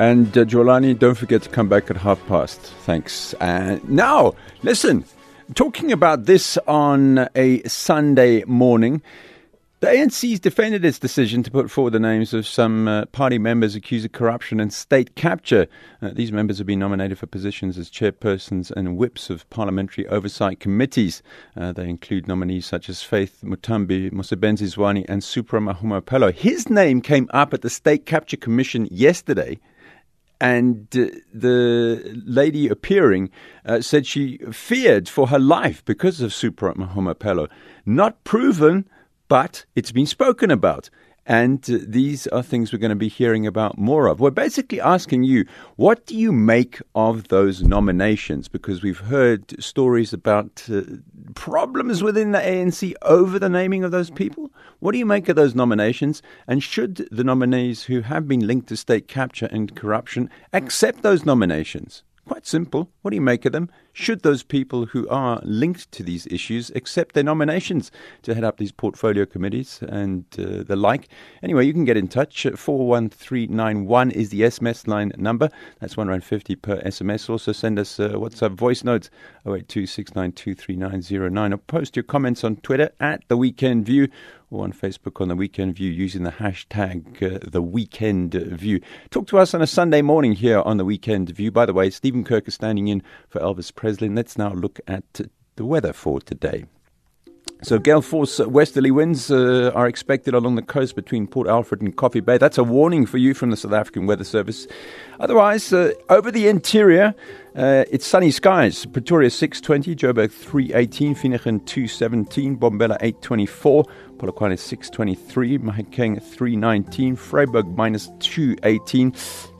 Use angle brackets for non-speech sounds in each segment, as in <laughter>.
And uh, Jolani, don't forget to come back at half past. Thanks. And now, listen, talking about this on a Sunday morning. The ANC's defended its decision to put forward the names of some uh, party members accused of corruption and state capture. Uh, these members have been nominated for positions as chairpersons and whips of parliamentary oversight committees. Uh, they include nominees such as Faith Muthambi, Mosebenzi Zwane, and Supra Mahumapelo. His name came up at the State Capture Commission yesterday and uh, the lady appearing uh, said she feared for her life because of Supra Mahumapelo. Not proven, but it's been spoken about. And these are things we're going to be hearing about more of. We're basically asking you, what do you make of those nominations? Because we've heard stories about uh, problems within the ANC over the naming of those people. What do you make of those nominations? And should the nominees who have been linked to state capture and corruption accept those nominations? Quite simple. What do you make of them? Should those people who are linked to these issues accept their nominations to head up these portfolio committees and uh, the like? Anyway, you can get in touch. 41391 is the SMS line number. That's one rand fifty per SMS. Also, send us uh, WhatsApp voice notes 0826923909 or post your comments on Twitter at The Weekend View or on Facebook on The Weekend View using the hashtag uh, The Weekend View. Talk to us on a Sunday morning here on The Weekend View. By the way, Stephen Kirk is standing in for Elvis Preslin. Let's now look at the weather for today. So gale force westerly winds uh, are expected along the coast between Port Alfred and Coffee Bay. That's a warning for you from the South African Weather Service. Otherwise, uh, over the interior, uh, it's sunny skies. Pretoria 620, Joburg 318, Finnegan 217, Mbombela 824, Polokwane 623, Mahikeng 319, Freiburg minus 218,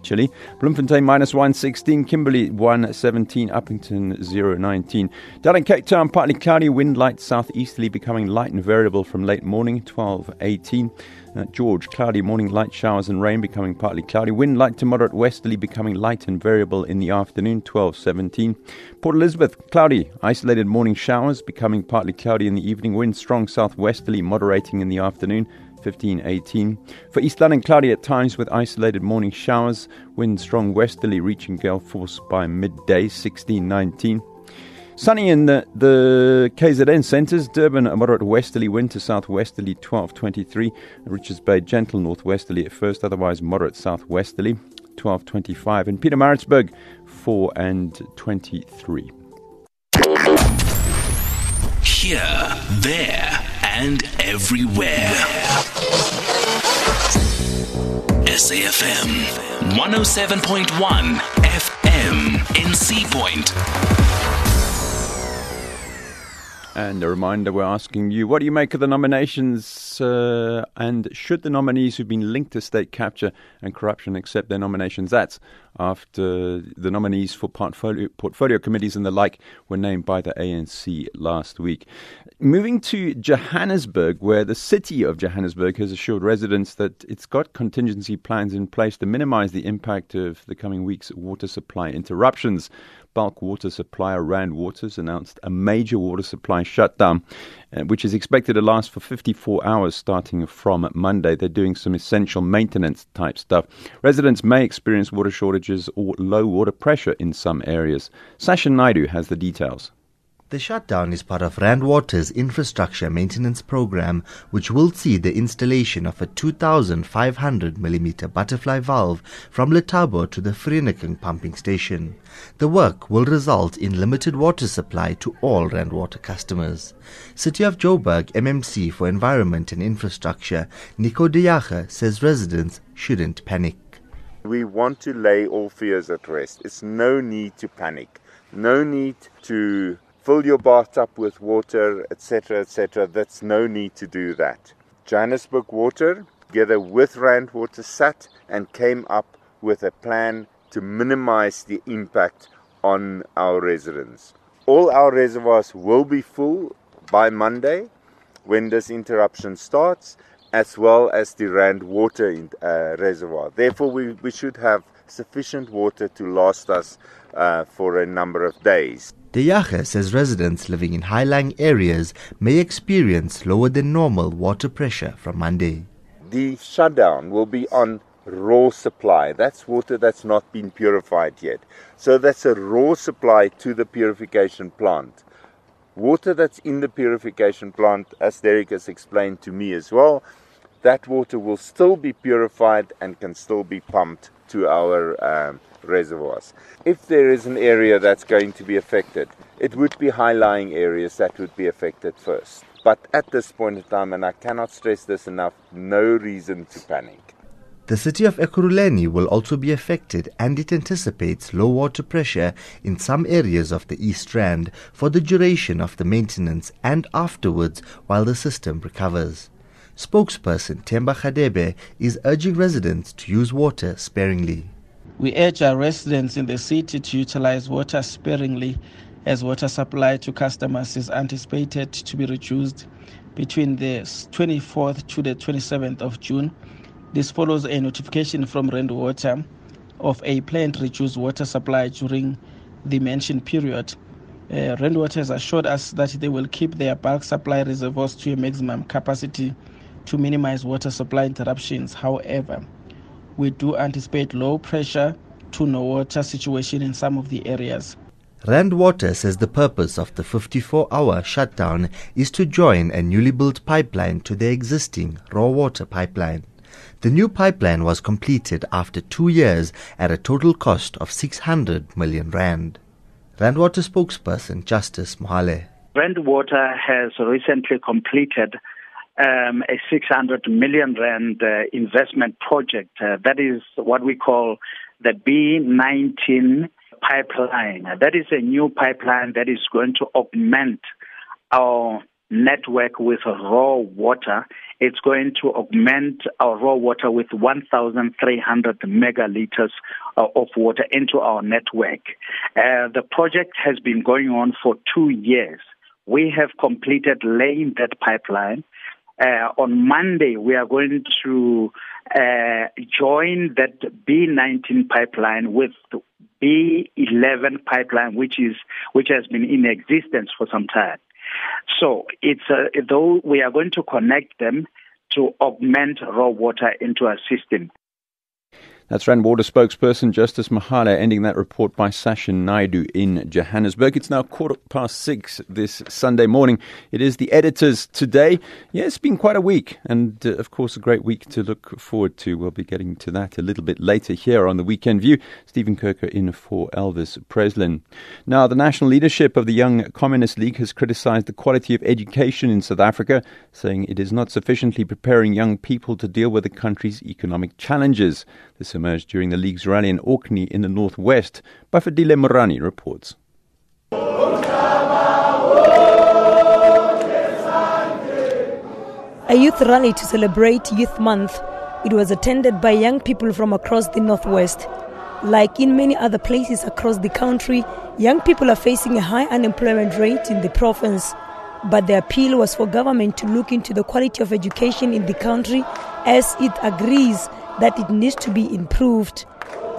Chile, Bloemfontein minus 116, Kimberley 117, Upington 019. Down in Cape Town, partly cloudy, wind light southeasterly, becoming light and variable from late morning 1218. Uh, George, cloudy morning, light showers and rain becoming partly cloudy. Wind light to moderate westerly, becoming light and variable in the afternoon, 12:17. Port Elizabeth, cloudy, isolated morning showers, becoming partly cloudy in the evening. Wind strong southwesterly, moderating in the afternoon. 1518. For East London, cloudy at times with isolated morning showers. Wind strong westerly, reaching gale force by midday, 1619. Sunny in the, the KZN centres. Durban, a moderate westerly wind to southwesterly 1223. Richards Bay, gentle northwesterly at first, otherwise moderate southwesterly 1225. And Pietermaritzburg, 4 and 23. Here, there, and everywhere. SAFM 107.1 FM in Sea Point. And a reminder we're asking you, what do you make of the nominations? Uh, and should the nominees who've been linked to state capture and corruption accept their nominations? That's after the nominees for portfolio, portfolio committees and the like were named by the ANC last week. Moving to Johannesburg, where the city of Johannesburg has assured residents that it's got contingency plans in place to minimize the impact of the coming week's water supply interruptions bulk water supplier Rand Waters announced a major water supply shutdown, uh, which is expected to last for 54 hours starting from Monday. They're doing some essential maintenance type stuff. Residents may experience water shortages or low water pressure in some areas. Sasha Naidu has the details. The shutdown is part of Rand Water's infrastructure maintenance program, which will see the installation of a 2,500 mm butterfly valve from Lethabo to the Vereeniging pumping station. The work will result in limited water supply to all Rand Water customers. City of Joburg MMC for Environment and Infrastructure, Nico Jager, says residents shouldn't panic. We want to lay all fears at rest. It's no need to panic. No need to fill your bathtub with water, etc., etc. That's no need to do that. Johannesburg Water, together with Rand Water, sat and came up with a plan to minimize the impact on our residents. All our reservoirs will be full by Monday when this interruption starts, as well as the Rand Water uh, reservoir. Therefore, we, we should have sufficient water to last us uh, for a number of days. De Jager says residents living in high-lying areas may experience lower than normal water pressure from Monday. The shutdown will be on raw supply. That's water that's not been purified yet. So that's a raw supply to the purification plant. Water that's in the purification plant, as Derek has explained to me as well, that water will still be purified and can still be pumped to our um, reservoirs. If there is an area that's going to be affected, it would be high lying areas that would be affected first. But at this point in time, and I cannot stress this enough, no reason to panic. The city of Ekurhuleni will also be affected and it anticipates low water pressure in some areas of the East Rand for the duration of the maintenance and afterwards while the system recovers. Spokesperson Themba Gadebe is urging residents to use water sparingly. We urge our residents in the city to utilize water sparingly as water supply to customers is anticipated to be reduced between the 24th to the 27th of June. This follows a notification from Rand Water of a planned reduced water supply during the mentioned period. Uh, Rand Water has assured us that they will keep their bulk supply reservoirs to a maximum capacity to minimize water supply interruptions. However, we do anticipate low pressure to no water situation in some of the areas. Rand Water says the purpose of the 54 hour shutdown is to join a newly built pipeline to the existing raw water pipeline. The new pipeline was completed after two years at a total cost of 600 million rand. Rand Water spokesperson Justice Mohale. Rand Water has recently completed um, a 600 million rand uh, investment project. Uh, that is what we call the B19 pipeline. That is a new pipeline that is going to augment our network with raw water. It's going to augment our raw water with 1,300 megaliters uh, of water into our network. Uh, the project has been going on for two years. We have completed laying that pipeline. Uh, on Monday, we are going to uh, join that B19 pipeline with B11 pipeline, which is which has been in existence for some time. So it's uh, though we are going to connect them to augment raw water into our system. That's Rand Water spokesperson Justice Mohale ending that report by Sashin Naidu in Johannesburg. It's now quarter past six this Sunday morning. It is the editors today. Yeah, it's been quite a week, and uh, of course, a great week to look forward to. We'll be getting to that a little bit later here on the Weekend View. Stephen Kirker in for Elvis Preslin. Now, the national leadership of the Young Communist League has criticized the quality of education in South Africa, saying it is not sufficiently preparing young people to deal with the country's economic challenges. This emerged during the League's rally in Orkney in the northwest. Bafadile Morani reports. A youth rally to celebrate Youth Month. It was attended by young people from across the northwest. Like in many other places across the country, young people are facing a high unemployment rate in the province. But the appeal was for government to look into the quality of education in the country as it agrees that it needs to be improved.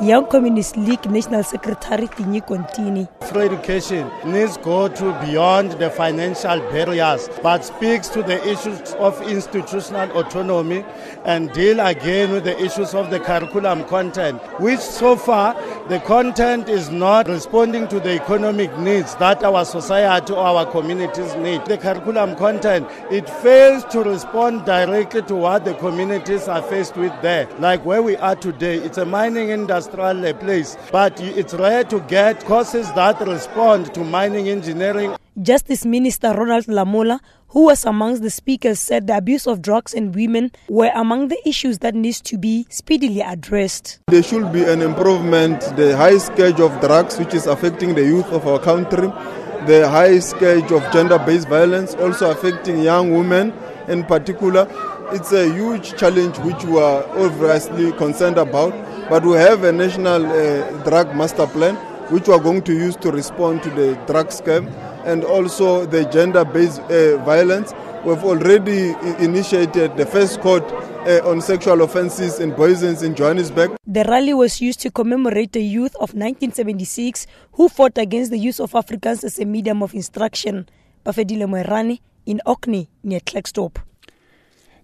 Young Communist League National Secretary Tinyiko Ntini. Free education needs go to beyond the financial barriers, but speaks to the issues of institutional autonomy and deal again with the issues of the curriculum content, which so far the content is not responding to the economic needs that our society or our communities need. The curriculum content, it fails to respond directly to what the communities are faced with there. Like where we are today, it's a mining industrial place, but it's rare to get courses that respond to mining engineering. Justice Minister Ronald Lamola, who was amongst the speakers, said the abuse of drugs and women were among the issues that needs to be speedily addressed. There should be an improvement. The high scourge of drugs, which is affecting the youth of our country, the high scourge of gender-based violence, also affecting young women in particular. It's a huge challenge which we are obviously concerned about, but we have a national uh, drug master plan which we are going to use to respond to the drug scam and also the gender-based uh, violence. We've already initiated the first court uh, on sexual offences in Booysens in Johannesburg. The rally was used to commemorate the youth of 1976 who fought against the use of Afrikaans as a medium of instruction. Bafedile Moerani in Orkney near Klerksdorp.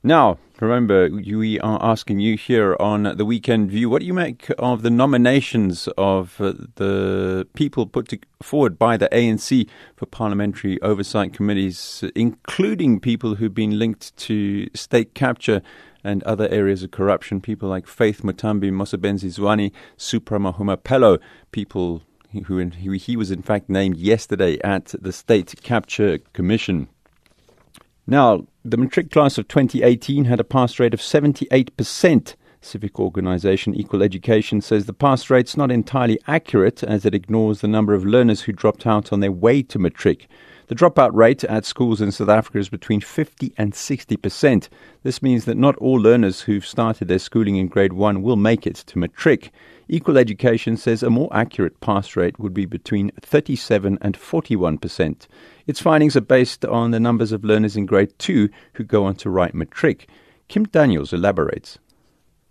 Now, remember, we are asking you here on the Weekend View what do you make of the nominations of uh, the people put to, forward by the ANC for parliamentary oversight committees, including people who've been linked to state capture and other areas of corruption, people like Faith Muthambi, Mosebenzi Zwane, Supra Mahumapelo, people who, who he was in fact named yesterday at the State Capture Commission. Now, the matric class of 2018 had a pass rate of 78%. Civic organisation Equal Education says the pass rate's not entirely accurate as it ignores the number of learners who dropped out on their way to matric. The dropout rate at schools in South Africa is between 50 and 60%. This means that not all learners who've started their schooling in grade 1 will make it to matric. Equal Education says a more accurate pass rate would be between 37 and 41%. Its findings are based on the numbers of learners in grade 2 who go on to write matric. Kim Daniels elaborates.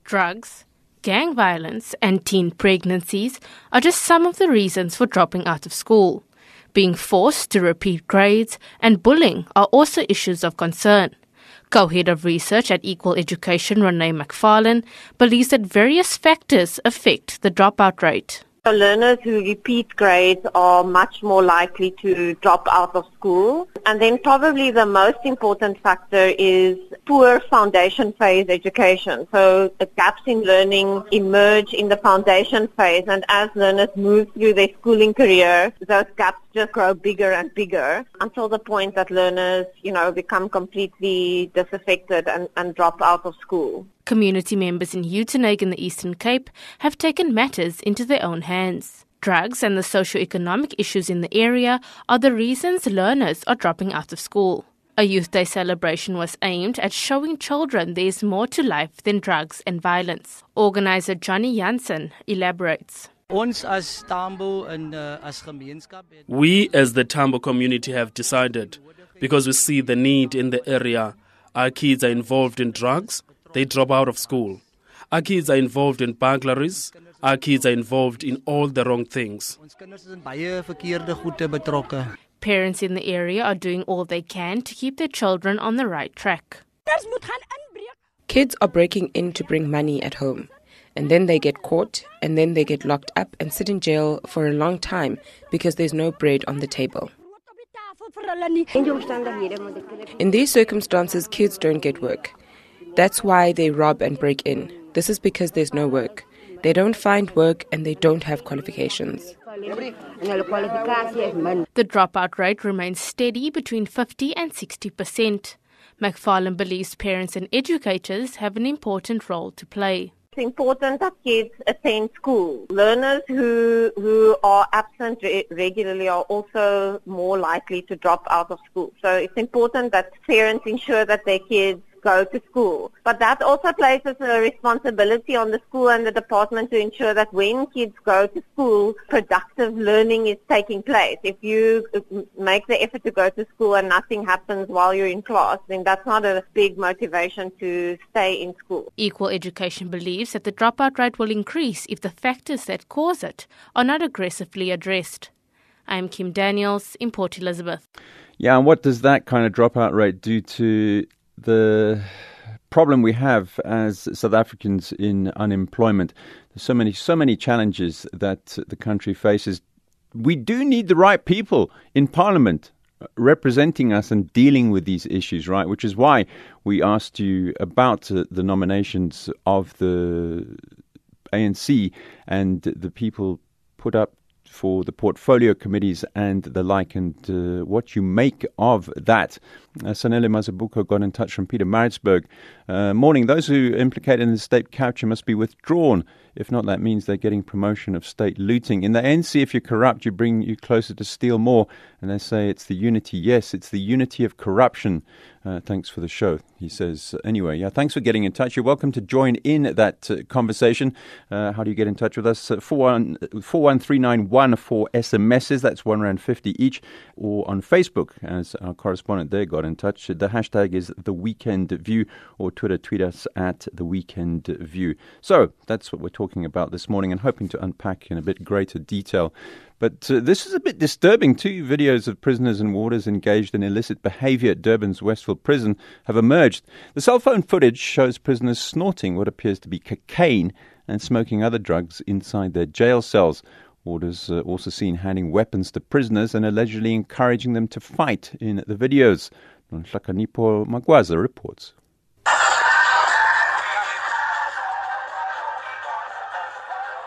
Drugs, gang violence, and teen pregnancies are just some of the reasons for dropping out of school. Being forced to repeat grades and bullying are also issues of concern. Co-head of research at Equal Education, Renee McFarlane, believes that various factors affect the dropout rate. So learners who repeat grades are much more likely to drop out of school. And then probably the most important factor is poor foundation phase education. So the gaps in learning emerge in the foundation phase and as learners move through their schooling career, those gaps just grow bigger and bigger until the point that learners, you know, become completely disaffected and, and drop out of school. Community members in Uitenhage in the Eastern Cape have taken matters into their own hands. Drugs and the socio-economic issues in the area are the reasons learners are dropping out of school. A Youth Day celebration was aimed at showing children there is more to life than drugs and violence. Organizer Johnny Jansen elaborates. We as the Tambo community have decided because we see the need in the area. Our kids are involved in drugs, they drop out of school. Our kids are involved in burglaries. Our kids are involved in all the wrong things. Parents in the area are doing all they can to keep their children on the right track. Kids are breaking in to bring money at home, and then they get caught, and then they get locked up and sit in jail for a long time because there's no bread on the table. In these circumstances, kids don't get work. That's why they rob and break in. This is because there's no work. They don't find work and they don't have qualifications. The dropout rate remains steady between 50 and 60 percent. McFarlane believes parents and educators have an important role to play. It's important that kids attend school. Learners who who are absent re- regularly are also more likely to drop out of school. So it's important that parents ensure that their kids go to school. But that also places a responsibility on the school and the department to ensure that when kids go to school, productive learning is taking place. If you uh, make the effort to go to school and nothing happens while you're in class, then that's not a big motivation to stay in school. Equal Education believes that the dropout rate will increase if the factors that cause it are not aggressively addressed. I'm Kim Daniels in Port Elizabeth. Yeah, and what does that kind of dropout rate do to the problem we have as South Africans in unemployment. There's so many, so many challenges that the country faces. We do need the right people in Parliament representing us and dealing with these issues, right? Which is why we asked you about uh, the nominations of the ANC and the people put up for the portfolio committees and the like, and uh, what you make of that. Uh, Sanele Mazibuko got in touch from Pietermaritzburg. Uh, morning. Those who implicated in the state capture must be withdrawn. If not, that means they're getting promotion of state looting. In the NC, if you're corrupt, you bring you closer to steal more. And they say it's the unity. Yes, it's the unity of corruption. Uh, thanks for the show, he says. Anyway, yeah, thanks for getting in touch. You're welcome to join in that uh, conversation. Uh, how do you get in touch with us? Uh, 41391 for SMSs. That's one rand 50 each. Or on Facebook, as our correspondent there got in touch. The hashtag is The Weekend View, or Twitter, tweet us at The Weekend View. So that's what we're talking about this morning and hoping to unpack in a bit greater detail. But uh, this is a bit disturbing. Two videos of prisoners and warders engaged in illicit behavior at Durban's Westville prison have emerged. The cell phone footage shows prisoners snorting what appears to be cocaine and smoking other drugs inside their jail cells. Warders uh, also seen handing weapons to prisoners and allegedly encouraging them to fight in the videos. Nonhlakanipho Magwaza reports.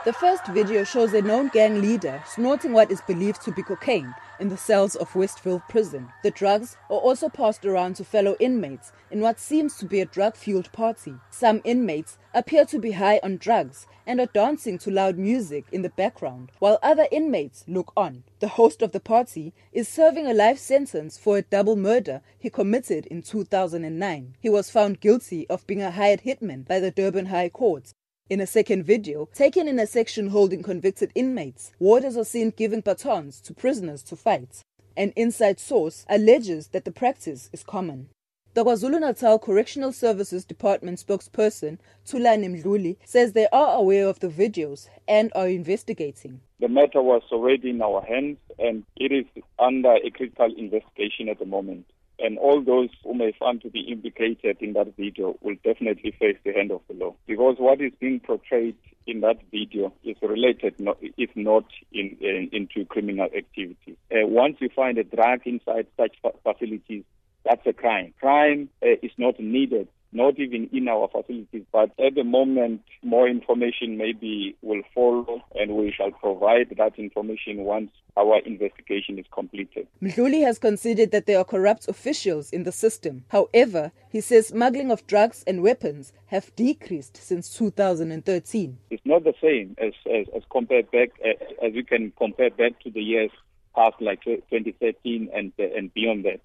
The first video shows a known gang leader snorting what is believed to be cocaine in the cells of Westville prison. The drugs are also passed around to fellow inmates in what seems to be a drug fueled party. Some inmates appear to be high on drugs and are dancing to loud music in the background, while other inmates look on. The host of the party is serving a life sentence for a double murder he committed in 2009. He was found guilty of being a hired hitman by the Durban High Court. In a second video, taken in a section holding convicted inmates, warders are seen giving batons to prisoners to fight. An inside source alleges that the practice is common. The KwaZulu-Natal Correctional Services Department spokesperson, Thulani Mdluli, says they are aware of the videos and are investigating. The matter was already in our hands and it is under a critical investigation at the moment and all those who may find to be implicated in that video will definitely face the hand of the law. Because what is being portrayed in that video is related, if not in, in, into criminal activity. Uh, once you find a drug inside such facilities, that's a crime. Crime uh, is not needed not even in our facilities. But at the moment, more information maybe will follow, and we shall provide that information once our investigation is completed. Mdluli has considered that there are corrupt officials in the system. However, he says smuggling of drugs and weapons have decreased since 2013. It's not the same as, as, as compared back, as, as you can compare back to the years past, like 2013 and, and beyond that.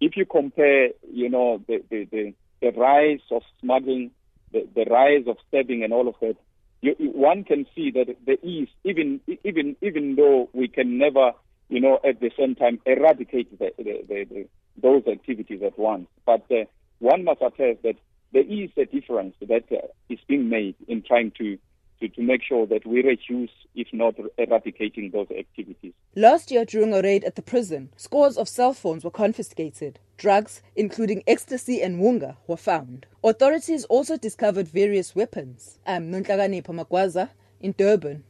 If you compare, you know, the, the, the the rise of smuggling, the, the rise of stabbing, and all of that, you, one can see that the East, even even even though we can never, you know, at the same time eradicate the, the, the, those activities at once, but uh, one must attest that there is a difference that uh, is being made in trying to to, to make sure that we reduce, if not er, eradicating those activities. Last year, during a raid at the prison, scores of cell phones were confiscated. Drugs, including ecstasy and wunga, were found. Authorities also discovered various weapons. Um, I'm Nonhlakanipho Magwaza in Durban.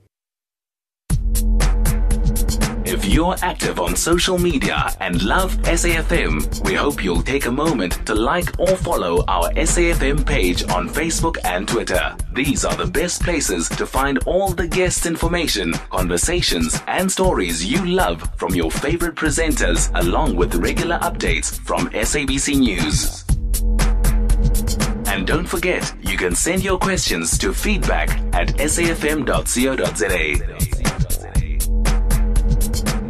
If you're active on social media and love SAFM, we hope you'll take a moment to like or follow our SAFM page on Facebook and Twitter. These are the best places to find all the guest information, conversations, and stories you love from your favorite presenters, along with regular updates from SABC News. And don't forget, you can send your questions to feedback at safm.co.za.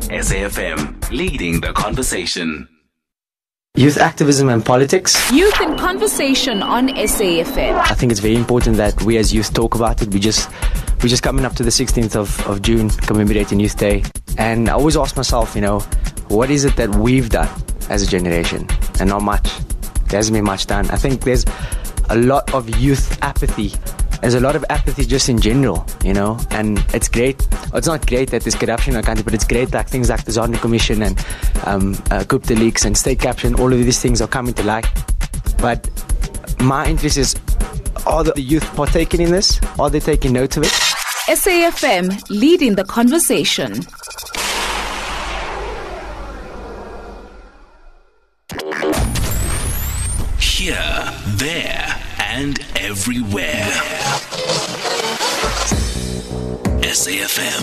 SAFM, leading the conversation. Youth activism and politics. Youth in conversation on SAFM. I think it's very important that we as youth talk about it. We just we're just coming up to the 16th of, of June, commemorating Youth Day. And I always ask myself, you know, what is it that we've done as a generation? And not much. There hasn't been much done. I think there's a lot of youth apathy there's a lot of apathy just in general, you know, and it's great. It's not great that there's corruption in our country, but it's great that things like the Zondo Commission and um, uh, Gupta Leaks and State Capture, all of these things are coming to light. But my interest is are the youth partaking in this? Are they taking note of it? SAFM leading the conversation. Here, there and everywhere. SAFM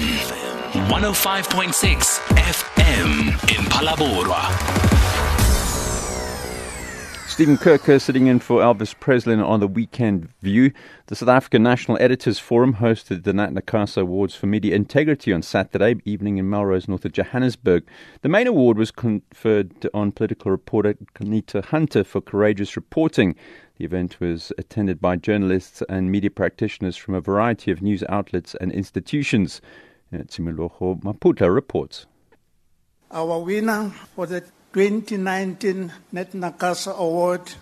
105.6 FM in Phalaborwa. Stephen Kirker sitting in for Elvis Preslin on the Weekend View. The South African National Editors Forum hosted the Nat Nakasa Awards for Media Integrity on Saturday evening in Melrose, north of Johannesburg. The main award was conferred on political reporter Qaanitah Hunter for courageous reporting. The event was attended by journalists and media practitioners from a variety of news outlets and institutions. Uh, Tsimiloho Maputla reports. Our winner for the 2019 Nat Nakasa Award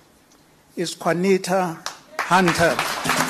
is Qaanitah Hunter.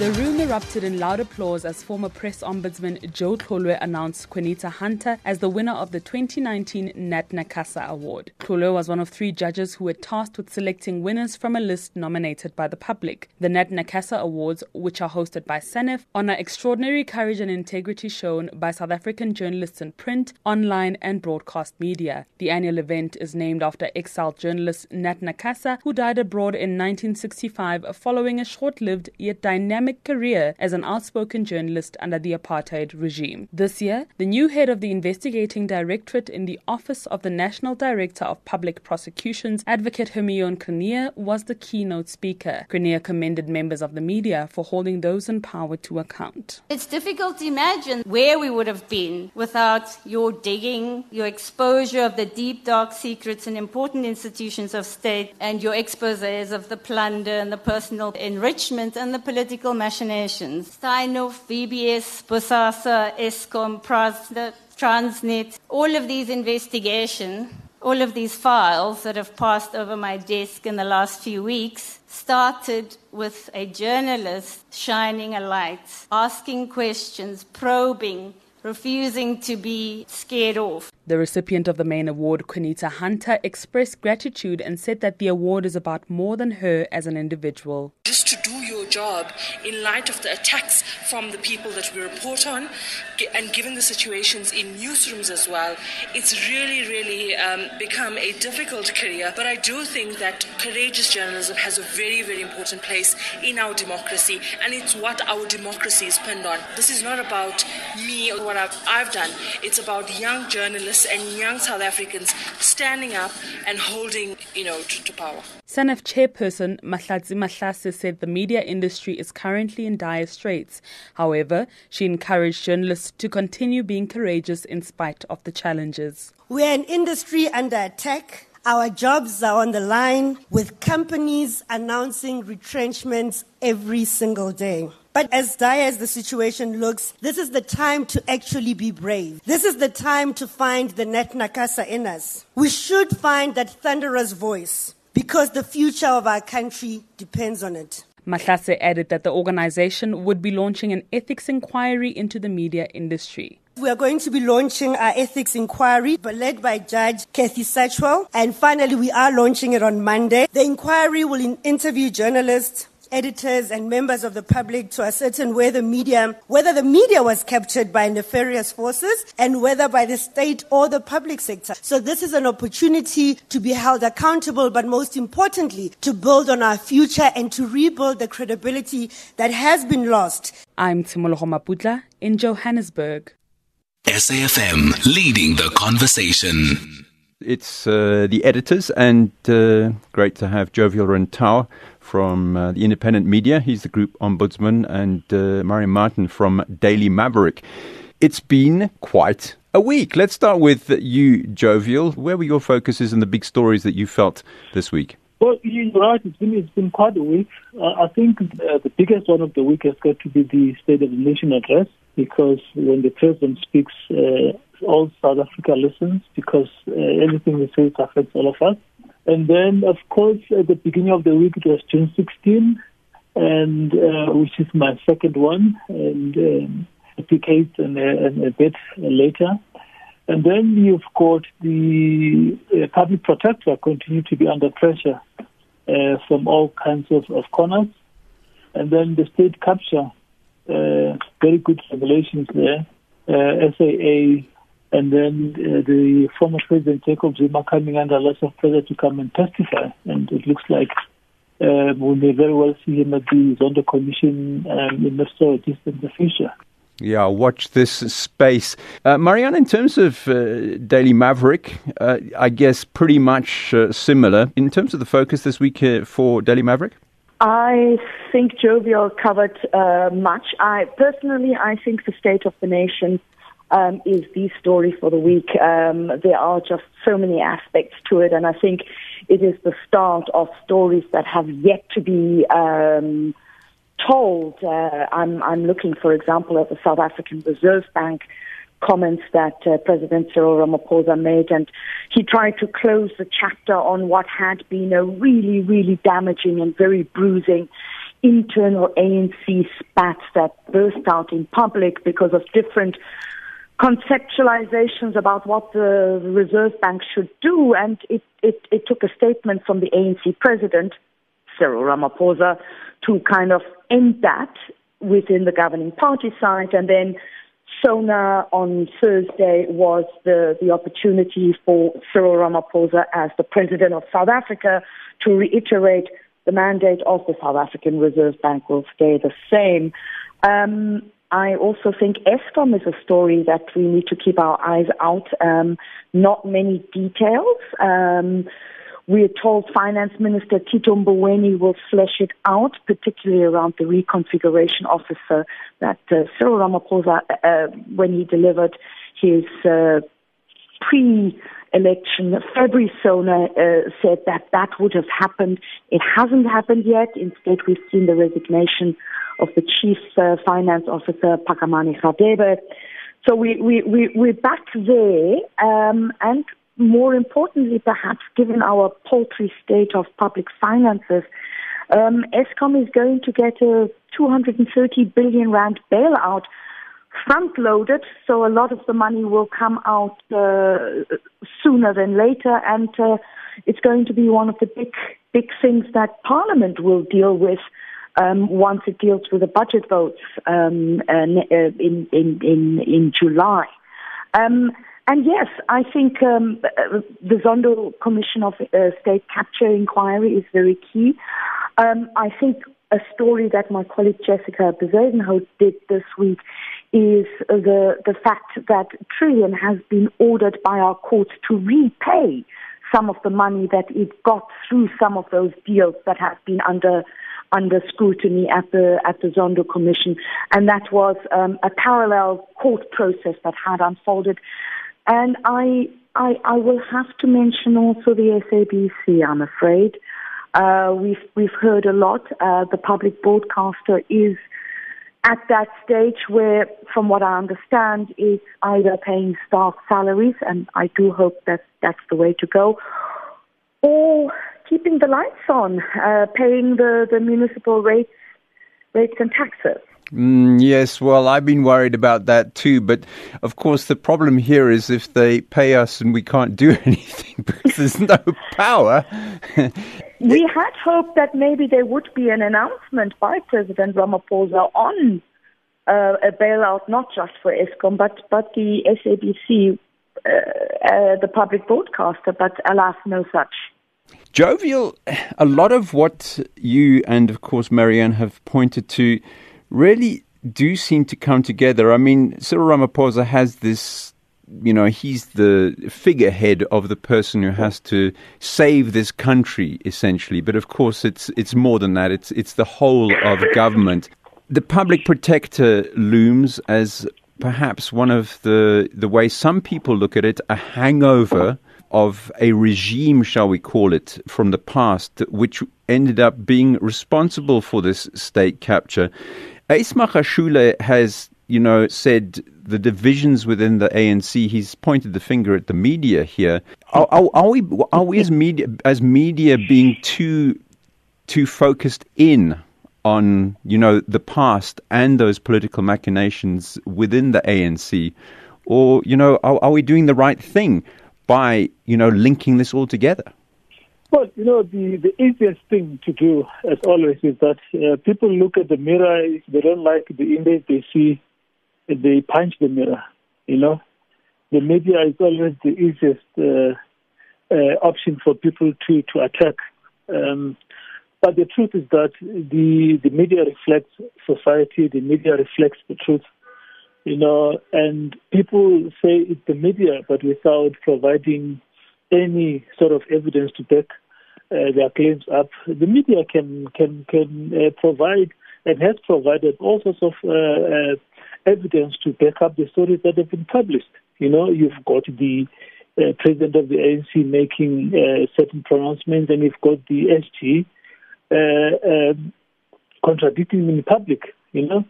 The room erupted in loud applause as former press ombudsman Joe Tlholoe announced Qaanitah Hunter as the winner of the 2019 Nat Nakasa Award. Tlholoe was one of three judges who were tasked with selecting winners from a list nominated by the public. The Nat Nakasa Awards, which are hosted by SANEF, honor extraordinary courage and integrity shown by South African journalists in print, online, and broadcast media. The annual event is named after exiled journalist Nat Nakasa, who died abroad in 1965 following a short lived yet dynamic career as an outspoken journalist under the apartheid regime. This year, the new head of the investigating directorate in the Office of the National Director of Public Prosecutions, Advocate Hermione Cronje, was the keynote speaker. Cronje commended members of the media for holding those in power to account. It's difficult to imagine where we would have been without your digging, your exposure of the deep, dark secrets in important institutions of state, and your exposés of the plunder and the personal enrichment and the political machinations. VBS, Bosasa, Eskom, Transnet, all of these investigations, all of these files that have passed over my desk in the last few weeks started with a journalist shining a light, asking questions, probing, refusing to be scared off. The recipient of the main award, Qaanitah Hunter, expressed gratitude and said that the award is about more than her as an individual. Just to do your job in light of the attacks from the people that we report on, and given the situations in newsrooms as well, it's really, really um, become a difficult career. But I do think that courageous journalism has a very, very important place in our democracy, and it's what our democracy is pinned on. This is not about me or what I've, I've done, it's about young journalists and young South Africans standing up and holding, you know, to, to power. SANEF chairperson Mahlatsi Mahlase said the media industry is currently in dire straits. However, she encouraged journalists to continue being courageous in spite of the challenges. We're an industry under attack. Our jobs are on the line with companies announcing retrenchments every single day. But as dire as the situation looks, this is the time to actually be brave. This is the time to find the Nat Nakasa in us. We should find that thunderous voice because the future of our country depends on it. Mahlase added that the organization would be launching an ethics inquiry into the media industry. We are going to be launching our ethics inquiry, led by Judge Kathy Satchwell. And finally, we are launching it on Monday. The inquiry will interview journalists, editors and members of the public to ascertain whether the media, whether the media was captured by nefarious forces and whether by the state or the public sector. So this is an opportunity to be held accountable, but most importantly, to build on our future and to rebuild the credibility that has been lost. I'm Timologo Maputla in Johannesburg. SAFM leading the conversation. It's uh, the editors, and uh, great to have Jovial Rantao from uh, the independent media. He's the group ombudsman, and uh, Marianne Merten from Daily Maverick. It's been quite a week. Let's start with you, Jovial. Where were your focuses and the big stories that you felt this week? Well, you're right. It's been, it's been quite a week. Uh, I think uh, the biggest one of the week has got to be the State of the Nation address because when the president speaks, uh, all South Africa listens because uh, everything he says affects all of us. And then, of course, at the beginning of the week, it was June 16, and uh, which is my second one, and um, a decade and a, and a bit later. And then you've got the uh, public protector continue to be under pressure uh, from all kinds of, of corners. And then the state capture, uh, very good revelations there. Uh, SAA and then uh, the former President Jacob Zuma coming under lots of pressure to come and testify. And it looks like uh, we may very well see him at the Zondo Commission um, in the so distant future. Yeah, watch this space. Uh, Marianne, in terms of uh, Daily Maverick, uh, I guess pretty much uh, similar. In terms of the focus this week uh, for Daily Maverick? I think Jovial covered uh, much. I personally, I think the state of the nation um, is the story for the week. Um, there are just so many aspects to it, and I think it is the start of stories that have yet to be um, told. Uh, I'm, I'm looking, for example, at the South African Reserve Bank comments that uh, President Cyril Ramaphosa made, and he tried to close the chapter on what had been a really, really damaging and very bruising internal ANC spats that burst out in public because of different conceptualizations about what the Reserve Bank should do. And it, it, it took a statement from the ANC president, Cyril Ramaphosa, to kind of end that within the governing party side. And then SONA on Thursday was the, the opportunity for Cyril Ramaphosa as the president of South Africa to reiterate the mandate of the South African Reserve Bank will stay the same. Um, I also think Eskom is a story that we need to keep our eyes out. Um, not many details. Um, we are told Finance Minister Tito Mboweni will flesh it out, particularly around the reconfiguration officer that uh, Cyril Ramaphosa, uh, when he delivered his uh, pre-election February SONA, uh, said that that would have happened. It hasn't happened yet. Instead, we've seen the resignation of the chief uh, finance officer, Phakamani Hadebe. So we, we, we, we're back there, um, and more importantly, perhaps, given our paltry state of public finances, um, Eskom is going to get a 230 billion rand bailout front loaded, so a lot of the money will come out uh, sooner than later, and uh, it's going to be one of the big, big things that Parliament will deal with um, once it deals with the budget votes um, uh, in, in, in, in July. Um, and yes, I think um, the Zondo Commission of uh, State Capture inquiry is very key. Um, I think a story that my colleague Jessica Bezuidenhout did this week is the the fact that Trillian has been ordered by our courts to repay some of the money that it got through some of those deals that have been under under scrutiny at the at the Zondo Commission, and that was um, a parallel court process that had unfolded. And I, I I will have to mention also the SABC. I'm afraid uh, we've we've heard a lot. Uh, the public broadcaster is at that stage where, from what I understand, is either paying staff salaries, and I do hope that that's the way to go, or keeping the lights on, uh, paying the, the municipal rates, rates and taxes. Mm, yes, well, I've been worried about that too. But of course, the problem here is if they pay us and we can't do <laughs> anything because there's no power. <laughs> we had hoped that maybe there would be an announcement by President Ramaphosa on uh, a bailout, not just for Eskom, but, but the SABC, uh, uh, the public broadcaster. But alas, no such. Jovial, a lot of what you and, of course, Marianne have pointed to really do seem to come together. I mean, Cyril Ramaphosa has this, you know, he's the figurehead of the person who has to save this country, essentially. But of course, it's it's more than that. It's it's the whole of government. The public protector looms as perhaps one of the the way some people look at it, a hangover of a regime, shall we call it, from the past, which ended up being responsible for this state capture. Ace Magashule has, you know, said the divisions within the ANC. He's pointed the finger at the media here. Are, are, are we are we as media as media being too too focused in on you know the past and those political machinations within the ANC, or you know are, are we doing the right thing? by, you know, linking this all together? Well, you know, the, the easiest thing to do, as always, is that uh, people look at the mirror. If they don't like the image they see, they punch the mirror. You know, the media is always the easiest uh, uh, option for people to to attack. Um, but the truth is that the the media reflects society. The media reflects the truth you know, and people say it's the media, but without providing any sort of evidence to back uh, their claims up. The media can can can uh, provide and has provided all sorts of uh, uh evidence to back up the stories that have been published. You know, you've got the uh, president of the ANC making uh, certain pronouncements, and you've got the SG um, contradicting in public. You know.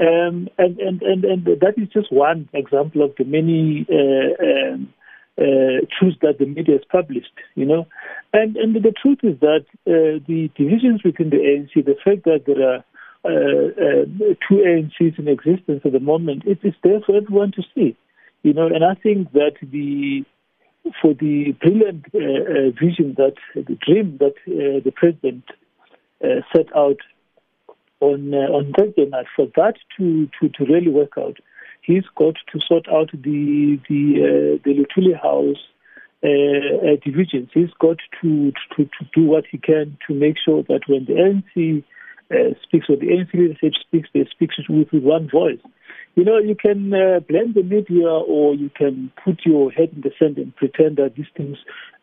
Um, and, and, and, and that is just one example of the many um, uh, truths that the media has published, you know. And and the truth is that uh, the divisions within the ANC, the fact that there are uh, uh, two ANCs in existence at the moment, it is there for everyone to see, you know. And I think that the for the brilliant uh, uh, vision that the dream that the president set out on on Thursday night, for that to, to, to really work out, he's got to sort out the the the Luthuli House divisions. He's got to, to to do what he can to make sure that when the ANC uh, speaks or the ANC leadership speaks, they speak with, with one voice. You know, you can uh, blame the media or you can put your head in the sand and pretend that these things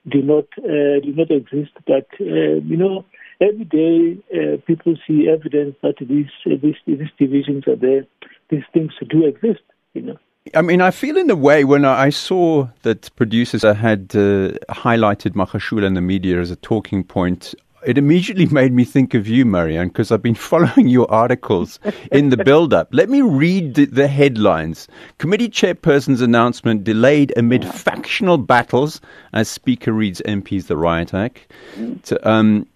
do not uh, do not exist. But uh, you know, every day uh, people see evidence that these, uh, these these divisions are there. These things do exist. You know. I mean, I feel in a way when I saw that producers had uh, highlighted Magashule in the media as a talking point it immediately <laughs> made me think of you, Marianne, because I've been <laughs> following your articles in the build up. Let me read the, the, headlines. Committee chairperson's announcement delayed amid factional battles as Speaker reads MPs the Riot Act. To, um,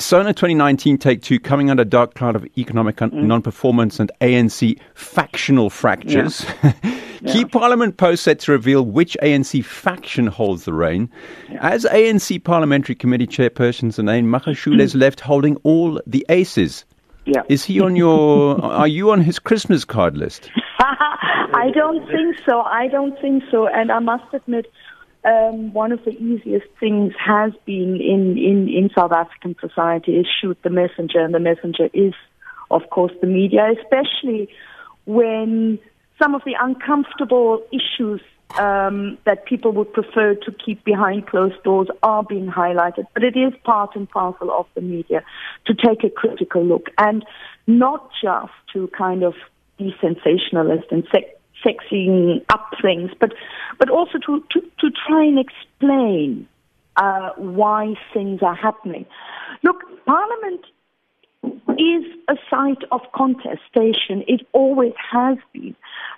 SONA 2019 Take Two coming under dark cloud of economic mm. non performance and ANC factional fractures. Yeah. <laughs> yeah. Key Parliament post set to reveal which ANC faction holds the reign. Yeah. As ANC Parliamentary Committee Chairperson Zanane Magashule is left holding all the aces. Yeah. Is he on your? <laughs> are you on his Christmas card list? <laughs> I don't think so. I don't think so. And I must admit, um, one of the easiest things has been in, in, in South African society is shoot the messenger, and the messenger is, of course, the media, especially when some of the uncomfortable issues um, that people would prefer to keep behind closed doors are being highlighted. But it is part and parcel of the media to take a critical look and not just to kind of be sensationalist and say, sexing up things, but but also to to, to try and explain uh, why things are happening. Look, Parliament is a site of contestation. It always has been.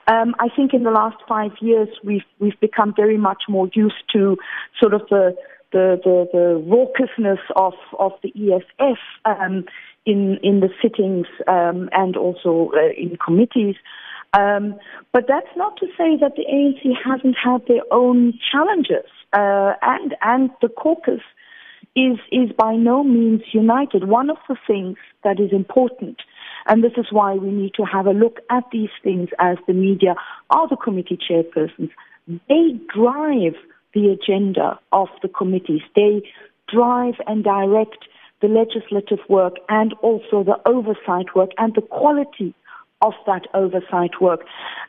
Um, I think in the last five years we've we've become very much more used to sort of the the the, the raucousness of of the EFF um, in in the sittings um, and also uh, in committees. Um, but that's not to say that the ANC hasn't had their own challenges, uh, and and the caucus is is by no means united. One of the things that is important, and this is why we need to have a look at these things as the media are the committee chairpersons. They drive the agenda of the committees. They drive and direct the legislative work and also the oversight work and the quality of that oversight work.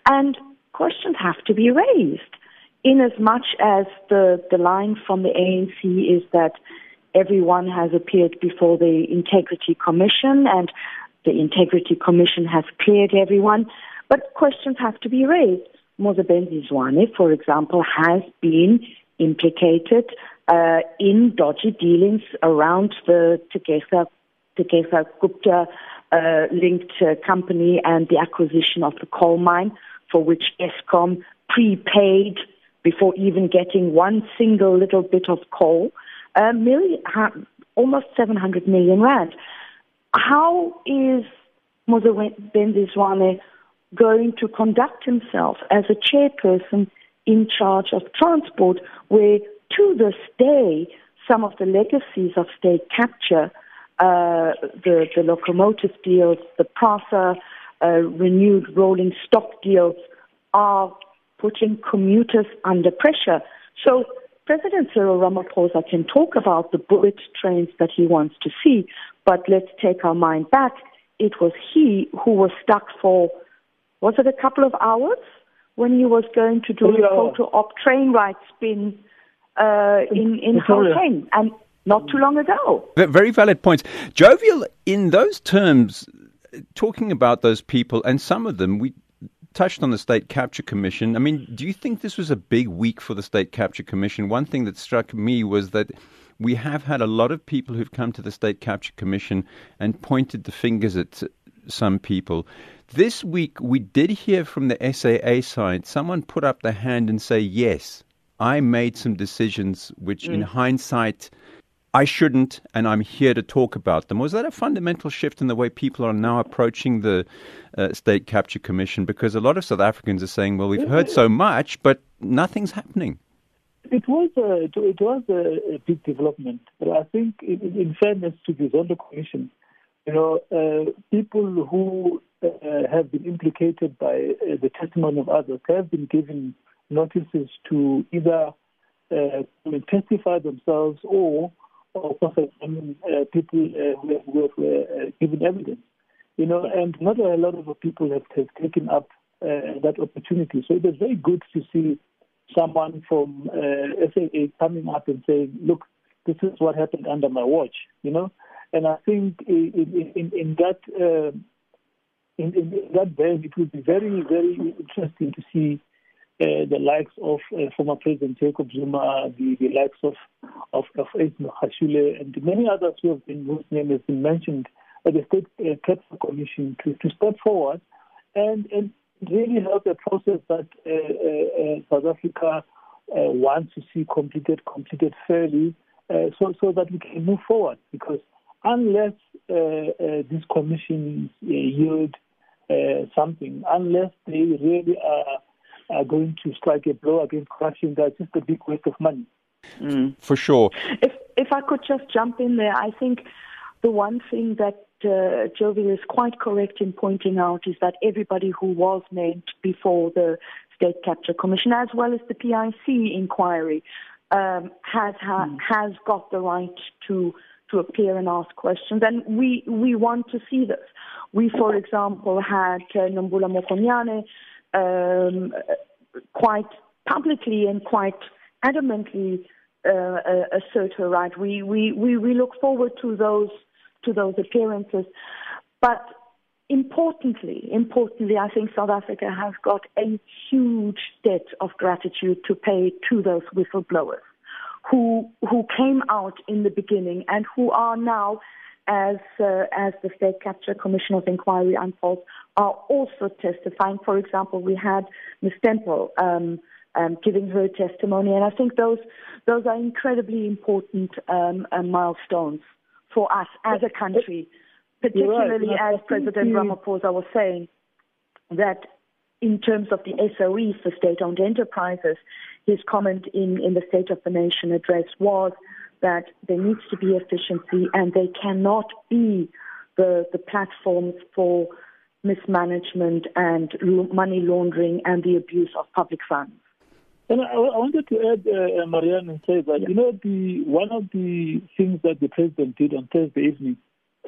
And questions have to be raised in as much as the, the line from the ANC is that everyone has appeared before the Integrity Commission and the Integrity Commission has cleared everyone, but questions have to be raised. Mosebenzi Zwane, for example, has been implicated uh, in dodgy dealings around the Tegeta, Tegeta Gupta uh, linked uh, company and the acquisition of the coal mine, for which Eskom prepaid before even getting one single little bit of coal, million, almost 700 million rand. How is Zwane going to conduct himself as a chairperson in charge of transport, where to this day some of the legacies of state capture uh, the, the locomotive deals, the PRASA uh, renewed rolling stock deals are putting commuters under pressure. So President Cyril Ramaphosa can talk about the bullet trains that he wants to see, but let's take our mind back. It was he who was stuck for, was it a couple of hours when he was going to do a photo op train ride spin uh, in, in Gauteng? And not too long ago. Very valid points. Jovial, in those terms, talking about those people, and some of them, we touched on the State Capture Commission. I mean, do you think this was a big week for the State Capture Commission? One thing that struck me was that we have had a lot of people who've come to the State Capture Commission and pointed the fingers at some people. This week, we did hear from the SAA side someone put up their hand and say, yes, I made some decisions which, in Mm. hindsight, I shouldn't, and I'm here to talk about them. Was that a fundamental shift in the way people are now approaching the uh, State Capture Commission? Because a lot of South Africans are saying, well, we've heard so much, but nothing's happening. It was a, it was a, a big development, but I think, in, in fairness to the Zondo Commission, you know, uh, people who uh, have been implicated by uh, the testimony of others have been given notices to either uh, testify themselves or, or cross-examine uh, people uh, who have, uh, given evidence. You know, and not a lot of people have, have taken up uh, that opportunity. So it was very good to see someone from uh, SAA coming up and saying, "Look, this is what happened under my watch," you know. And I think in, in, in that uh, in, in that vein, it will be very very interesting to see uh, the likes of uh, former President Jacob Zuma, the, the likes of of, of Hashule, and many others who have been whose name has been mentioned at the State uh, Capture Commission to, to step forward and and really help the process that uh, uh, uh, South Africa uh, wants to see completed completed fairly, uh, so so that we can move forward. Because unless uh, uh, these commissions uh, yield uh, something, unless they really are, are going to strike a blow against corruption, that's just a big waste of money. For sure. If if I could just jump in there, I think the one thing that uh, Jovi is quite correct in pointing out is that everybody who was named before the State Capture Commission, as well as the PIC inquiry, um, has ha- has got the right to to appear and ask questions, and we we want to see this. We, for example, had uh, Nomvula Mokonyane um, quite publicly and quite adamantly uh, uh, assert her right. We, we, we, we look forward to those to those appearances. But importantly, importantly, I think South Africa has got a huge debt of gratitude to pay to those whistleblowers who who came out in the beginning and who are now, as uh, as the State Capture Commission of Inquiry unfolds, are also testifying. For example, we had Ms. Stimpel. Um, um, giving her testimony, and I think those those are incredibly important um, uh, milestones for us as a country, particularly right. as President you- Ramaphosa was saying that in terms of the SOEs, the state-owned enterprises, his comment in, in the State of the Nation address was that there needs to be efficiency and they cannot be the, the platforms for mismanagement and money laundering and the abuse of public funds. And I, I wanted to add, uh, Marianne, and say that you know the one of the things that the president did on Thursday evening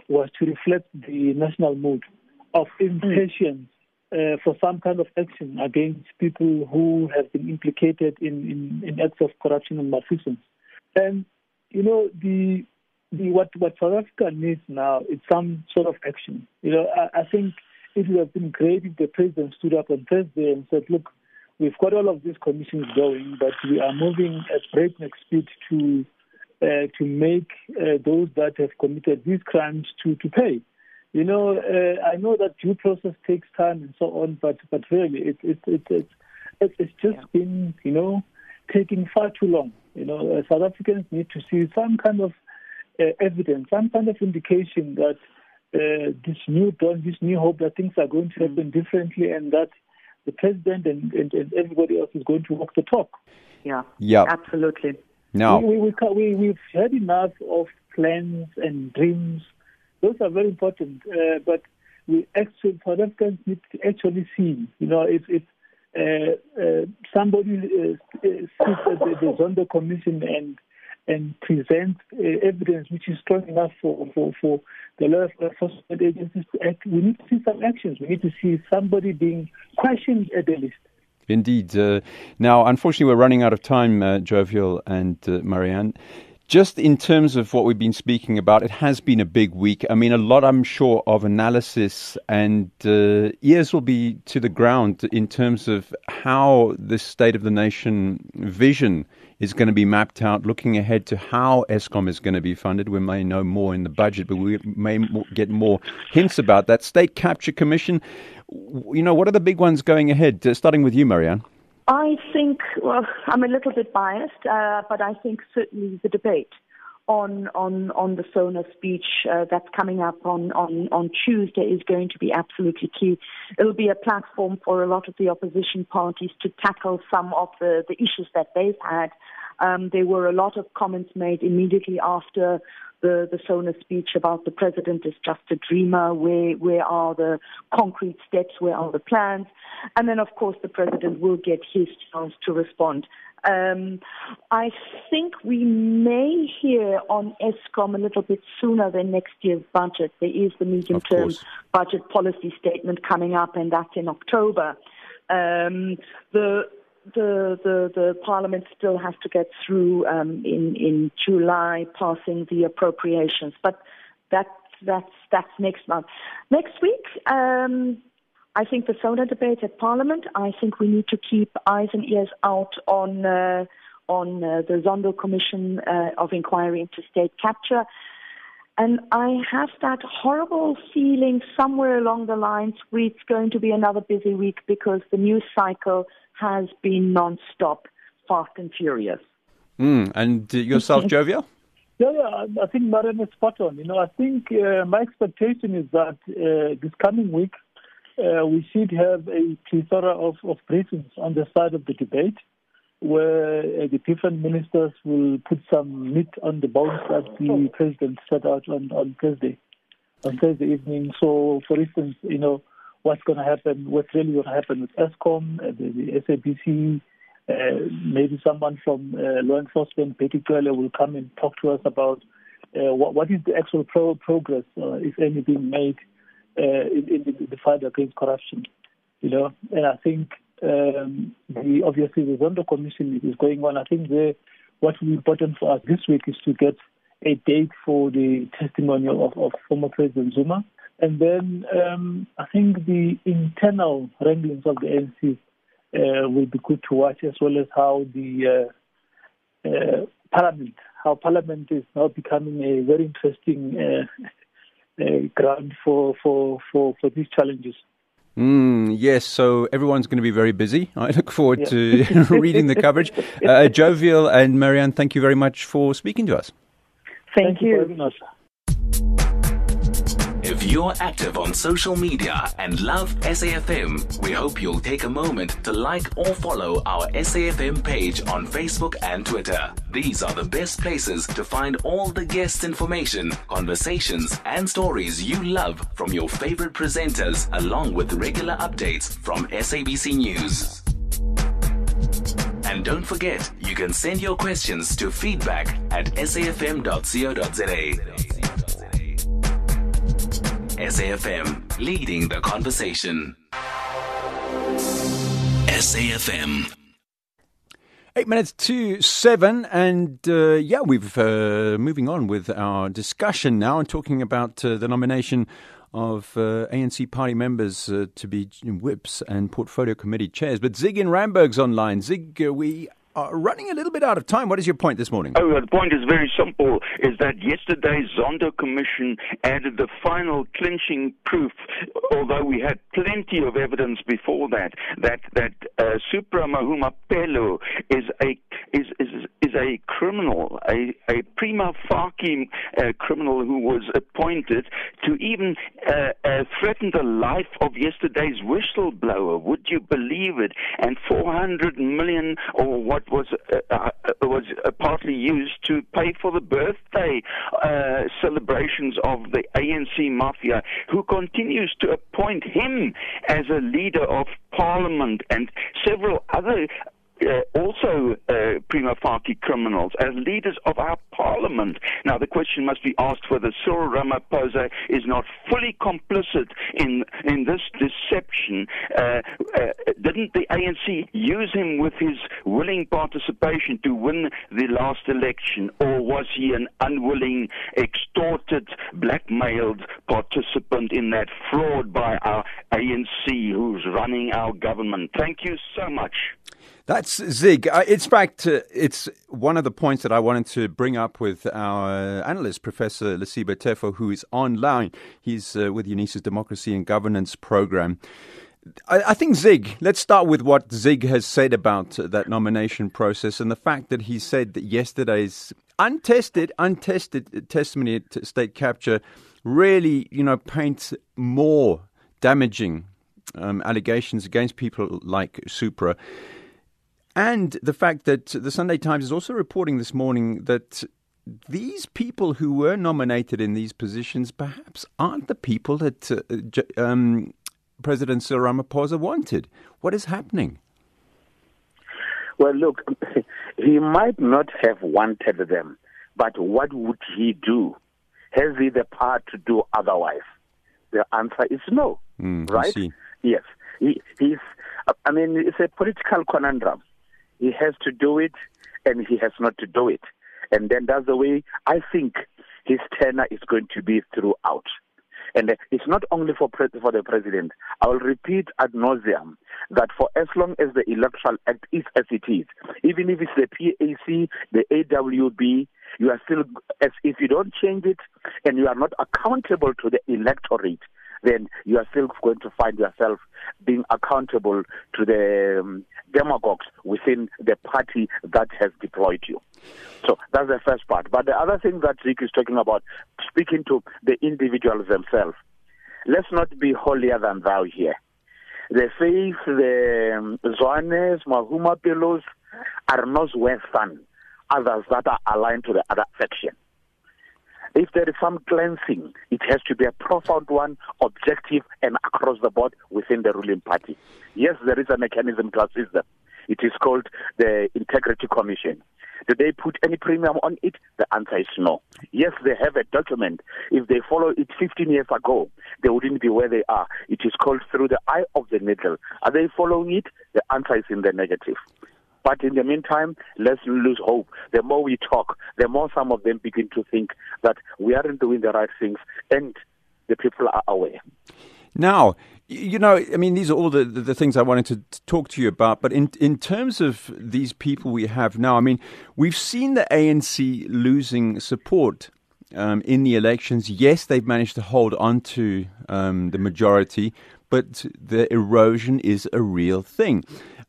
was to reflect the national mood of impatience uh, for some kind of action against people who have been implicated in, in, in acts of corruption and malfeasance. And you know the the what what South Africa needs now is some sort of action. You know, I, I think it would have been great if the president stood up on Thursday and said, "Look, we've got all of these commissions going, but we are moving at breakneck speed to uh, to make uh, those that have committed these crimes to to pay." You know, uh, I know that due process takes time and so on, but but really, it it it it's it, it's just been you know taking far too long. You know, uh, South Africans need to see some kind of uh, evidence, some kind of indication that uh, this new dawn, this new hope that things are going to happen differently, and that the president and, and, and everybody else is going to walk the talk. Yeah, Yeah. absolutely. No, We, we, we, we, we've had enough of plans and dreams. Those are very important, uh, but we actually, South Africans need to actually see. You know, if, if uh, uh, somebody uh, sits at the, the Zondo Commission and and present uh, evidence which is strong enough for, for, for the law enforcement agencies to act, we need to see some actions. We need to see somebody being questioned at the least. Indeed. Uh, now, unfortunately, we're running out of time, uh, Jovial and uh, Marianne. Just in terms of what we've been speaking about, it has been a big week. I mean, a lot, I'm sure, of analysis and uh, ears will be to the ground in terms of how the State of the Nation vision is going to be mapped out, looking ahead to how Eskom is going to be funded. We may know more in the budget, but we may get more hints about that. State Capture Commission, you know, what are the big ones going ahead? Uh, starting with you, Marianne. I think, well, I'm a little bit biased, uh, but I think certainly the debate on on on the SONA speech uh, that's coming up on, on on Tuesday is going to be absolutely key. It'll be a platform for a lot of the opposition parties to tackle some of the, the issues that they've had. Um, there were a lot of comments made immediately after the, the SONA speech about the president is just a dreamer. Where, where are the concrete steps? Where are the plans? And then, of course, the president will get his chance to respond. Um, I think we may hear on Eskom a little bit sooner than next year's budget. There is the medium term budget policy statement coming up, and that's in October. Um, the the, the, the Parliament still has to get through um, in, in July, passing the appropriations. But that, that's, that's next month. Next week, um, I think the SONA debate at Parliament, I think we need to keep eyes and ears out on, uh, on uh, the Zondo Commission uh, of Inquiry into State Capture. And I have that horrible feeling somewhere along the lines where it's going to be another busy week because the news cycle has been non-stop, fast and furious. Mm, and yourself, <laughs> Jovial? Yeah, yeah, I think Marianne is spot on. You know, I think uh, my expectation is that uh, this coming week uh, we should have a plethora of, of briefings on the side of the debate where uh, the different ministers will put some meat on the bones that the president set out on, on Thursday, on Thursday evening. So, for instance, you know, what's going to happen, what's really going to happen with Eskom, uh, the, the SABC, uh, maybe someone from uh, law enforcement, particularly, will come and talk to us about uh, what, what is the actual pro- progress, uh, if any, being made uh, in, in, the, the fight against corruption. You know, and I think um, the, obviously the Zondo Commission is going on. I think the, what will be important for us this week is to get a date for the testimonial of, of former President Zuma. And then um, I think the internal wranglings of the ANC uh, will be good to watch, as well as how the uh, uh, Parliament, how Parliament is now becoming a very interesting uh, <laughs> uh, ground for, for, for, for these challenges. Mm, yes, so everyone's going to be very busy. <laughs> I look forward yeah. to <laughs> reading the coverage. <laughs> Uh, Jovial and Marianne, thank you very much for speaking to us. Thank, thank you. you if you're active on social media and love SAFM, we hope you'll take a moment to like or follow our SAFM page on Facebook and Twitter. These are the best places to find all the guest information, conversations, and stories you love from your favorite presenters, along with regular updates from SABC News. And don't forget, you can send your questions to feedback at safm.co.za. SAFM, leading the conversation. SAFM. Eight minutes to seven, and uh, yeah, we've uh, moving on with our discussion now and talking about uh, the nomination of uh, ANC party members uh, to be whips and portfolio committee chairs. But Zig in Ramberg's online. Zig, uh, we are running a little bit out of time. What is your point this morning? Oh, the point is very simple: is that yesterday's Zondo Commission added the final clinching proof, although we had plenty of evidence before that, that that uh, Supra is a is is is a criminal, a a prima facie uh, criminal who was appointed to even uh, uh, threaten the life of yesterday's whistleblower. Would you believe it? And 400 million or what was uh, uh, was uh, partly used to pay for the birthday uh, celebrations of the ANC mafia, who continues to appoint him as a leader of parliament and several other uh, also uh, prima facie criminals as leaders of our parliament. Now, the question must be asked whether Cyril Ramaphosa is not fully complicit in in this deception. Uh, uh didn't the ANC use him with his willing participation to win the last election, or was he an unwilling, extorted, blackmailed participant in that fraud by our ANC who's running our government? Thank you so much. That's Zig. Uh, it's fact, uh, it's one of the points that I wanted to bring up with our analyst, Professor Lesiba Teffo, who is online. He's uh, with UNISA's Democracy and Governance program. I, I, think Zig, let's start with what Zig has said about that nomination process and the fact that he said that yesterday's untested, untested testimony at state capture really, you know, paints more damaging um, allegations against people like Supra. And the fact that the Sunday Times is also reporting this morning that these people who were nominated in these positions perhaps aren't the people that uh, um, President Cyril Ramaphosa wanted. What is happening? Well, look, <laughs> he might not have wanted them, but what would he do? Has he the power to do otherwise? The answer is no, mm, right? Yes. He, he's, I mean, it's a political conundrum. He has to do it and he has not to do it. And then that's the way I think his tenure is going to be throughout. And it's not only for pre- for the president. I will repeat ad nauseum that for as long as the Electoral Act is as it is, even if it's the PAC, the AWB, you are still, as if you don't change it and you are not accountable to the electorate, then you are still going to find yourself being accountable to the um, demagogues within the party that has deployed you. So that's the first part. But the other thing that Rick is talking about, speaking to the individuals themselves, let's not be holier than thou here. The faith, the um, Zwanes, Mahumapelos are not than others that are aligned to the other faction. If there is some cleansing, it has to be a profound one, objective, and across the board within the ruling party. Yes, there is a mechanism to assist them. It is called the Integrity Commission. Do they put any premium on it? The answer is no. Yes, they have a document. If they follow it 15 years ago, they wouldn't be where they are. It is called through the eye of the needle. Are they following it? The answer is in the negative. But in the meantime, let's lose hope. The more we talk, the more some of them begin to think that we aren't doing the right things and the people are aware. Now, you know, I mean, these are all the, the, the, things I wanted to talk to you about. But in in terms of these people we have now, I mean, we've seen the ANC losing support um, in the elections. Yes, they've managed to hold on to um, the majority, but the erosion is a real thing.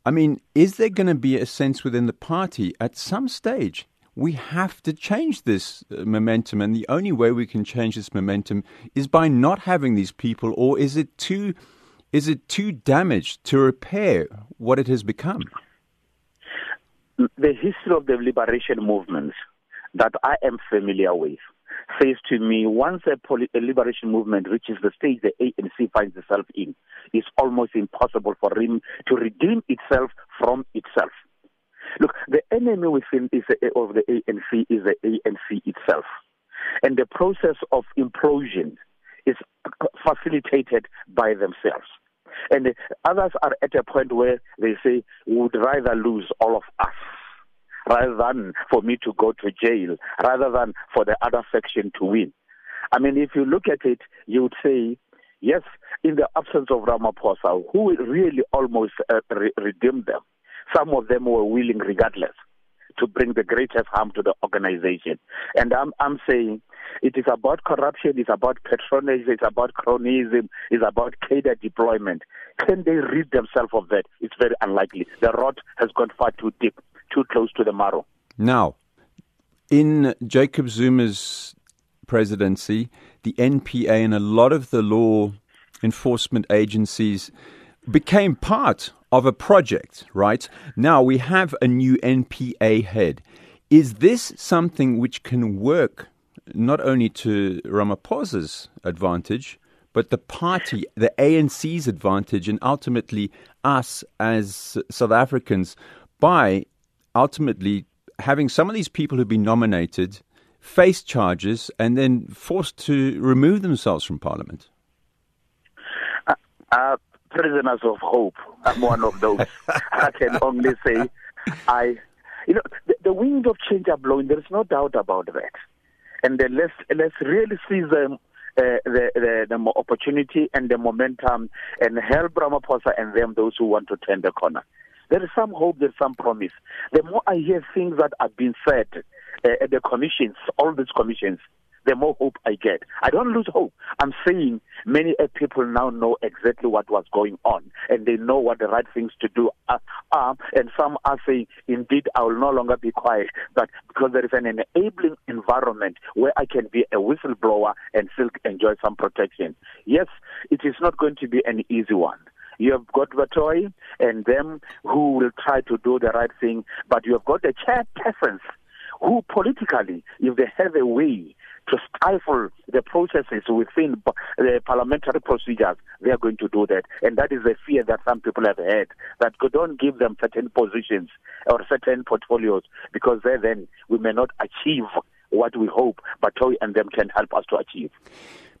I mean, is there going to be a sense within the party at some stage? We have to change this uh, momentum, and the only way we can change this momentum is by not having these people, or is it too, is it too damaged to repair what it has become? The history of the liberation movements that I am familiar with says to me once a, poly- a, liberation movement reaches the stage the ANC finds itself in, it's almost impossible for him to redeem itself from itself. Look, the enemy within is a, of the ANC is the ANC itself. And the process of implosion is facilitated by themselves. And others are at a point where they say, we would rather lose all of us rather than for me to go to jail, rather than for the other section to win. I mean, if you look at it, you would say, yes, in the absence of Ramaphosa, who really almost uh, re- redeemed them, some of them were willing regardless to bring the greatest harm to the organization. And I'm, I'm saying it is about corruption, it's about patronage, it's about cronyism, it's about cadre deployment. Can they rid themselves of that? It's very unlikely. The rot has gone far too deep too close to the marrow. Now, in Jacob Zuma's presidency, the NPA and a lot of the law enforcement agencies became part of a project, right? Now we have a new NPA head. Is this something which can work not only to Ramaphosa's advantage, but the party, the ANC's advantage, and ultimately us as South Africans by ultimately having some of these people who've been nominated face charges and then forced to remove themselves from Parliament? Uh, uh, prisoners of hope. I'm one of those. <laughs> I can only say, I, you know, the, the winds of change are blowing. There is no doubt about that. And then let's let's really seize them. Uh, the, the, the opportunity and the momentum and help Ramaphosa and them, those who want to turn the corner. There is some hope, there's some promise. The more I hear things that have been said uh, at the commissions, all these commissions, the more hope I get. I don't lose hope. I'm saying many people now know exactly what was going on and they know what the right things to do are. and some are saying, indeed, I will no longer be quiet, but because there is an enabling environment where I can be a whistleblower and still enjoy some protection. Yes, it is not going to be an easy one. You have got Batohi and them who will try to do the right thing, but you have got the chairpersons who politically, if they have a way to stifle the processes within the parliamentary procedures, they are going to do that. And that is a fear that some people have had, that don't give them certain positions or certain portfolios, because then we may not achieve what we hope Batohi and them can help us to achieve.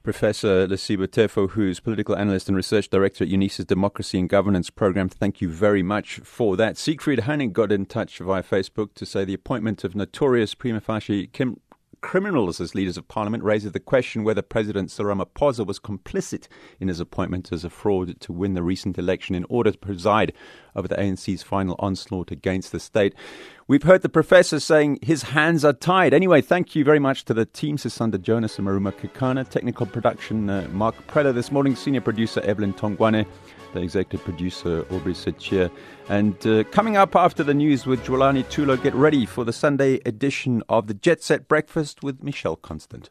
Professor Lesiba Teffo, who's political analyst and research director at UNISA's Democracy and Governance Program. Thank you very much for that. Siegfried Hanning got in touch via Facebook to say the appointment of notorious prima facie Kim criminals as leaders of parliament raises the question whether President Cyril Ramaphosa was complicit in his appointment as a fraud to win the recent election in order to preside over the ANC's final onslaught against the state. We've heard the professor saying his hands are tied. Anyway, thank you very much to the team, Sisanda Jonas and Maruma Kikana. Technical production, uh, Mark Preller this morning. Senior producer, Evelyn Tongwane the executive producer Aubrey Sechia. And uh, coming up after the news with Jwalani Tulo, get ready for the Sunday edition of the Jet Set Breakfast with Michelle Constant.